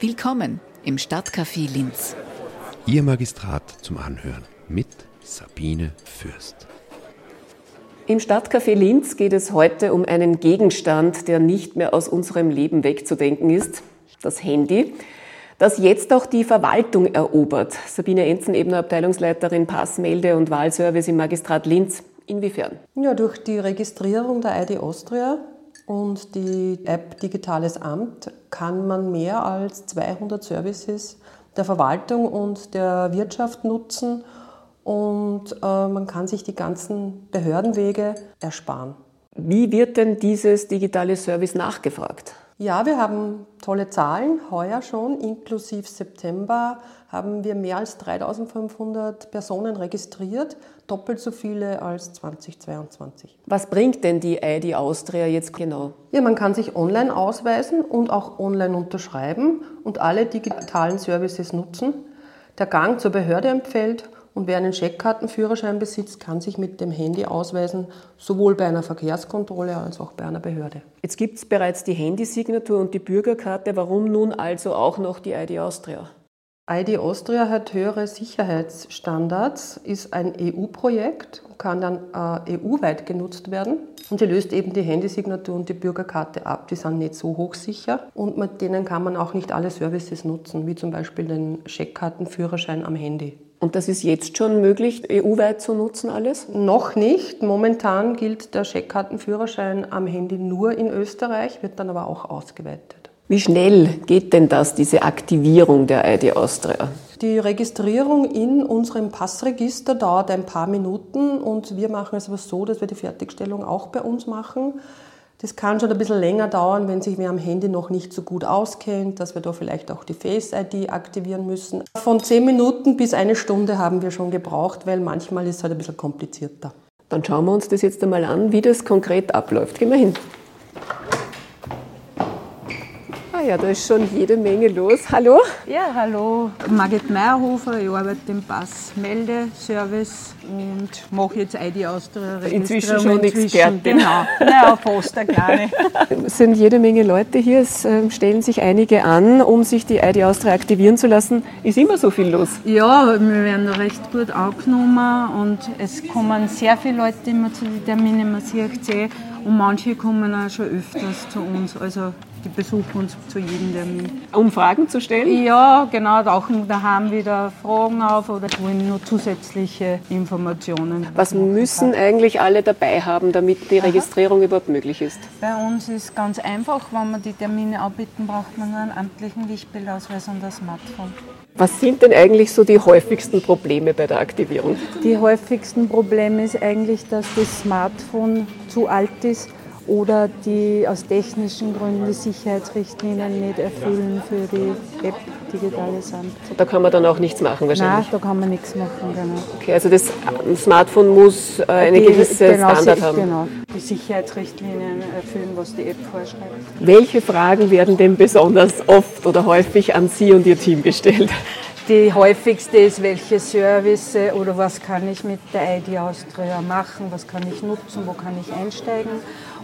Willkommen im Stadtcafé Linz. Ihr Magistrat zum Anhören mit Sabine Fürst. Im Stadtcafé Linz geht es heute um einen Gegenstand, der nicht mehr aus unserem Leben wegzudenken ist, das Handy, das jetzt auch die Verwaltung erobert. Sabine Enzen-Ebner, Abteilungsleiterin Passmelde- und Wahlservice im Magistrat Linz. Inwiefern? Ja, durch die Registrierung der ID Austria und die App Digitales Amt kann man mehr als 200 Services der Verwaltung und der Wirtschaft nutzen und äh, man kann sich die ganzen Behördenwege ersparen. Wie wird denn dieses digitale Service nachgefragt? Ja, wir haben tolle Zahlen. Heuer schon, inklusive September, haben wir mehr als 3500 Personen registriert, doppelt so viele als 2022. Was bringt denn die ID Austria jetzt genau? Ja, man kann sich online ausweisen und auch online unterschreiben und alle digitalen Services nutzen. Der Gang zur Behörde empfiehlt und wer einen Scheckkartenführerschein besitzt, kann sich mit dem Handy ausweisen, sowohl bei einer Verkehrskontrolle als auch bei einer Behörde. Jetzt gibt es bereits die Handysignatur und die Bürgerkarte. Warum nun also auch noch die ID Austria? ID Austria hat höhere Sicherheitsstandards, ist ein EU-Projekt, kann dann äh, EU-weit genutzt werden und sie löst eben die Handysignatur und die Bürgerkarte ab. Die sind nicht so hochsicher und mit denen kann man auch nicht alle Services nutzen, wie zum Beispiel den Scheckkartenführerschein am Handy. Und das ist jetzt schon möglich, EU-weit zu nutzen alles? Noch nicht. Momentan gilt der Scheckkartenführerschein am Handy nur in Österreich, wird dann aber auch ausgeweitet. Wie schnell geht denn das, diese Aktivierung der ID Austria? Die Registrierung in unserem Passregister dauert ein paar Minuten und wir machen es aber so, dass wir die Fertigstellung auch bei uns machen. Das kann schon ein bisschen länger dauern, wenn sich wer am Handy noch nicht so gut auskennt, dass wir da vielleicht auch die Face-ID aktivieren müssen. Von zehn Minuten bis eine Stunde haben wir schon gebraucht, weil manchmal ist es halt ein bisschen komplizierter. Dann schauen wir uns das jetzt einmal an, wie das konkret abläuft. Gehen wir hin. Ja, da ist schon jede Menge los. Hallo? Ja, hallo. Margit Meyerhofer, ich arbeite im Pass-Meldeservice und mache jetzt ID Austria Inzwischen schon Expertin. Genau, naja, fast eine kleine. Es sind jede Menge Leute hier, es ähm, stellen sich einige an, um sich die ID Austria aktivieren zu lassen. Ist immer so viel los? Ja, wir werden recht gut angenommen und es kommen sehr viele Leute immer zu den Terminen, man sieht sie, und manche kommen auch schon öfters zu uns. Also die besuchen uns zu jedem Termin. Um Fragen zu stellen? Ja, genau, tauchen daheim wieder Fragen auf oder wollen nur zusätzliche Informationen. Was müssen eigentlich alle dabei haben, damit die Registrierung Aha. überhaupt möglich ist? Bei uns ist ganz einfach, wenn man die Termine anbieten, braucht man nur einen amtlichen Lichtbildausweis und ein Smartphone. Was sind denn eigentlich so die häufigsten Probleme bei der Aktivierung? Die häufigsten Probleme ist eigentlich, dass das Smartphone zu alt ist oder die aus technischen Gründen die Sicherheitsrichtlinien nicht erfüllen für die App Digitales Amt. Da kann man dann auch nichts machen wahrscheinlich? Nein, da kann man nichts machen, genau. Okay, also das Smartphone muss äh, eine die, gewisse genau, Standard haben? Genau, die Sicherheitsrichtlinien erfüllen, was die App vorschreibt. Welche Fragen werden denn besonders oft oder häufig an Sie und Ihr Team gestellt? Die häufigste ist, welche Service oder was kann ich mit der ID Austria machen, was kann ich nutzen, wo kann ich einsteigen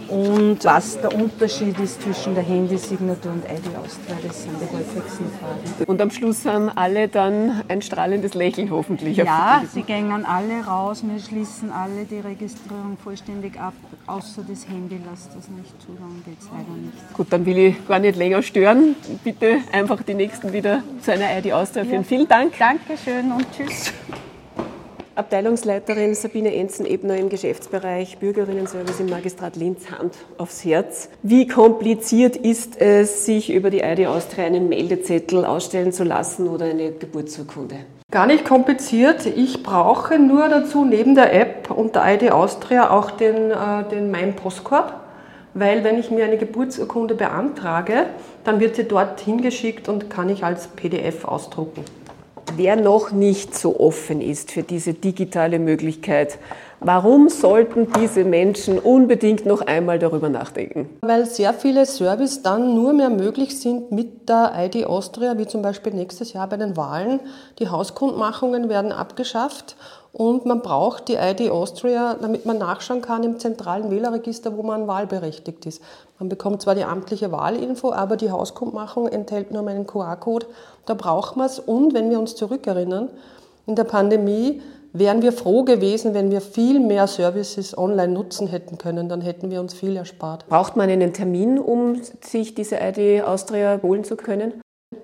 und was der Unterschied ist zwischen der Handysignatur und ID Austria. Das sind die häufigsten Fragen. Und am Schluss haben alle dann ein strahlendes Lächeln hoffentlich. Ja, sie gehen alle raus. Wir schließen alle die Registrierung vollständig ab, außer das Handy lasst das nicht zu, dann geht es leider nicht. Gut, dann will ich gar nicht länger stören. Bitte einfach die Nächsten wieder zu einer ID Austria. Ja. Vielen Dank. Dankeschön und tschüss. Abteilungsleiterin Sabine Enzen-Ebner im Geschäftsbereich Bürgerinnenservice im Magistrat Linz Hand aufs Herz. Wie kompliziert ist es, sich über die ID Austria einen Meldezettel ausstellen zu lassen oder eine Geburtsurkunde? Gar nicht kompliziert. Ich brauche nur dazu neben der App und der ID Austria auch den, äh, den Mein Postcard. Weil wenn ich mir eine Geburtsurkunde beantrage, dann wird sie dort hingeschickt und kann ich als PDF ausdrucken. Wer noch nicht so offen ist für diese digitale Möglichkeit, warum sollten diese Menschen unbedingt noch einmal darüber nachdenken? Weil sehr viele Services dann nur mehr möglich sind mit der ID Austria, wie zum Beispiel nächstes Jahr bei den Wahlen. Die Hauskundmachungen werden abgeschafft Und man braucht die ID Austria, damit man nachschauen kann im zentralen Wählerregister, wo man wahlberechtigt ist. Man bekommt zwar die amtliche Wahlinfo, aber die Hauskundmachung enthält nur meinen QR-Code. Da braucht man es. Und wenn wir uns zurückerinnern, in der Pandemie wären wir froh gewesen, wenn wir viel mehr Services online nutzen hätten können. Dann hätten wir uns viel erspart. Braucht man einen Termin, um sich diese ID Austria holen zu können?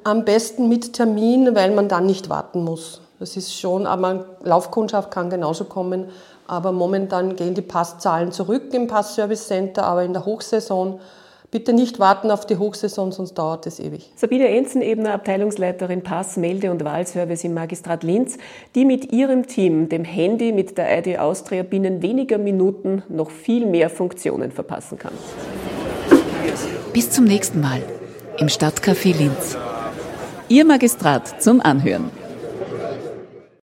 Am besten mit Termin, weil man dann nicht warten muss. Das ist schon, aber Laufkundschaft kann genauso kommen. Aber momentan gehen die Passzahlen zurück im Passservice Center, aber in der Hochsaison bitte nicht warten auf die Hochsaison, sonst dauert es ewig. Sabine Enzenebner, Abteilungsleiterin Pass, Melde- und Wahlservice im Magistrat Linz, die mit ihrem Team, dem Handy mit der ID Austria binnen weniger Minuten noch viel mehr Funktionen verpassen kann. Bis zum nächsten Mal im Stadtcafé Linz. Ihr Magistrat zum Anhören.